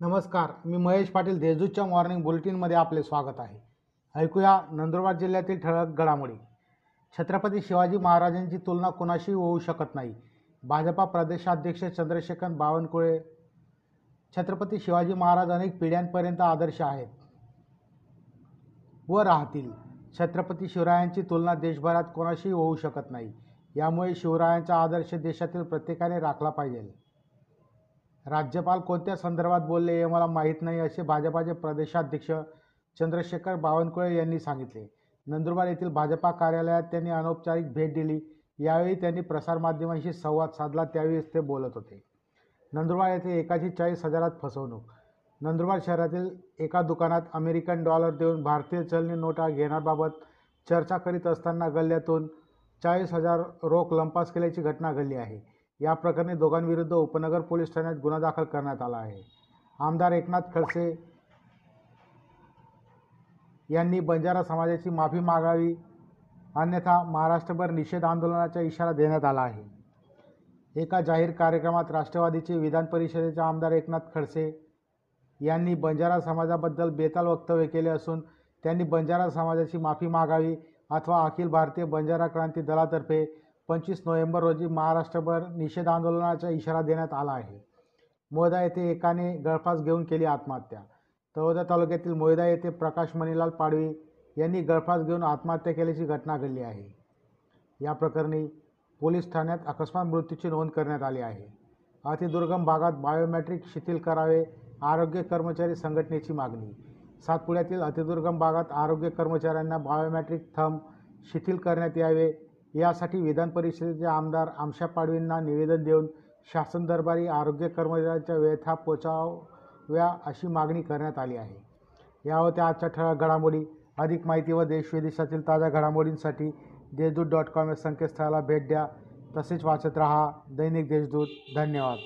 नमस्कार मी महेश पाटील देजूच्या मॉर्निंग बुलेटिनमध्ये आपले स्वागत आहे. ऐकूया नंदुरबार जिल्ह्यातील ठळक घडामोडी. छत्रपती शिवाजी महाराजांची तुलना कुणाशी होऊ शकत नाही. भाजपा प्रदेशाध्यक्ष चंद्रशेखर बावनकुळे छत्रपती शिवाजी महाराज अनेक पिढ्यांपर्यंत आदर्श आहेत व राहतील. छत्रपती शिवरायांची तुलना देशभरात कोणाशी होऊ शकत नाही. यामुळे शिवरायांचा आदर्श देशातील प्रत्येकाने राखला पाहिजे. राज्यपाल कोणत्या संदर्भात बोलले हे मला माहीत नाही असे भाजपाचे प्रदेशाध्यक्ष चंद्रशेखर बावनकुळे यांनी सांगितले. नंदुरबार येथील भाजपा कार्यालयात त्यांनी अनौपचारिक भेट दिली. यावेळी त्यांनी प्रसारमाध्यमांशी संवाद साधला त्यावेळीच ते बोलत होते. नंदुरबार येथे एकाची चाळीस हजारात फसवणूक. नंदुरबार शहरातील एका दुकानात अमेरिकन डॉलर देऊन भारतीय चलनी नोटा घेण्याबाबत चर्चा करीत असताना गल्ल्यातून चाळीस हजार रोख लंपास केल्याची घटना घडली आहे. या प्रकरणी दोघांविरुद्ध उपनगर पोलीस ठाण्यात गुन्हा दाखल करण्यात आला आहे. आमदार एकनाथ खडसे यांनी बंजारा समाजाची माफी मागावी अन्यथा महाराष्ट्रभर निषेध आंदोलनाचा इशारा देण्यात आला आहे. एका जाहीर कार्यक्रमात राष्ट्रवादीचे विधान परिषदेचे आमदार एकनाथ खडसे यांनी बंजारा समाजाबद्दल बेताल वक्तव्य केले असून त्यांनी बंजारा समाजाची माफी मागावी अथवा अखिल भारतीय बंजारा क्रांती दलातर्फे पंचवीस नोव्हेंबर रोजी महाराष्ट्रभर निषेध आंदोलनाचा इशारा देण्यात आला आहे. मोदा येथे एकाने गळफास घेऊन केली आत्महत्या. तळोदा तालुक्यातील मोहदा येथे प्रकाश मणिलाल पाडवी यांनी गळफास घेऊन आत्महत्या केल्याची घटना घडली आहे. या प्रकरणी पोलीस ठाण्यात अकस्मात मृत्यूची नोंद करण्यात आली आहे. अतिदुर्गम भागात बायोमॅट्रिक शिथिल करावे आरोग्य कर्मचारी संघटनेची मागणी. सातपुड्यातील अतिदुर्गम भागात आरोग्य कर्मचाऱ्यांना बायोमॅट्रिक थंब शिथिल करण्यात यावे यासाठी विधान परिषदेचे आमदार आमशा पाडवींना निवेदन देऊन शासन दरबारी आरोग्य कर्मचाऱ्यांच्या व्यथा पोचाव्या अशी मागणी करण्यात आली आहे. या होत्या आजच्या ठळक घडामोडी. अधिक माहिती व देशविदेशातील ताज्या घडामोडींसाठी देशदूत डॉट कॉम या संकेतस्थळाला भेट द्या. तसेच वाचत रहा दैनिक देशदूत. धन्यवाद.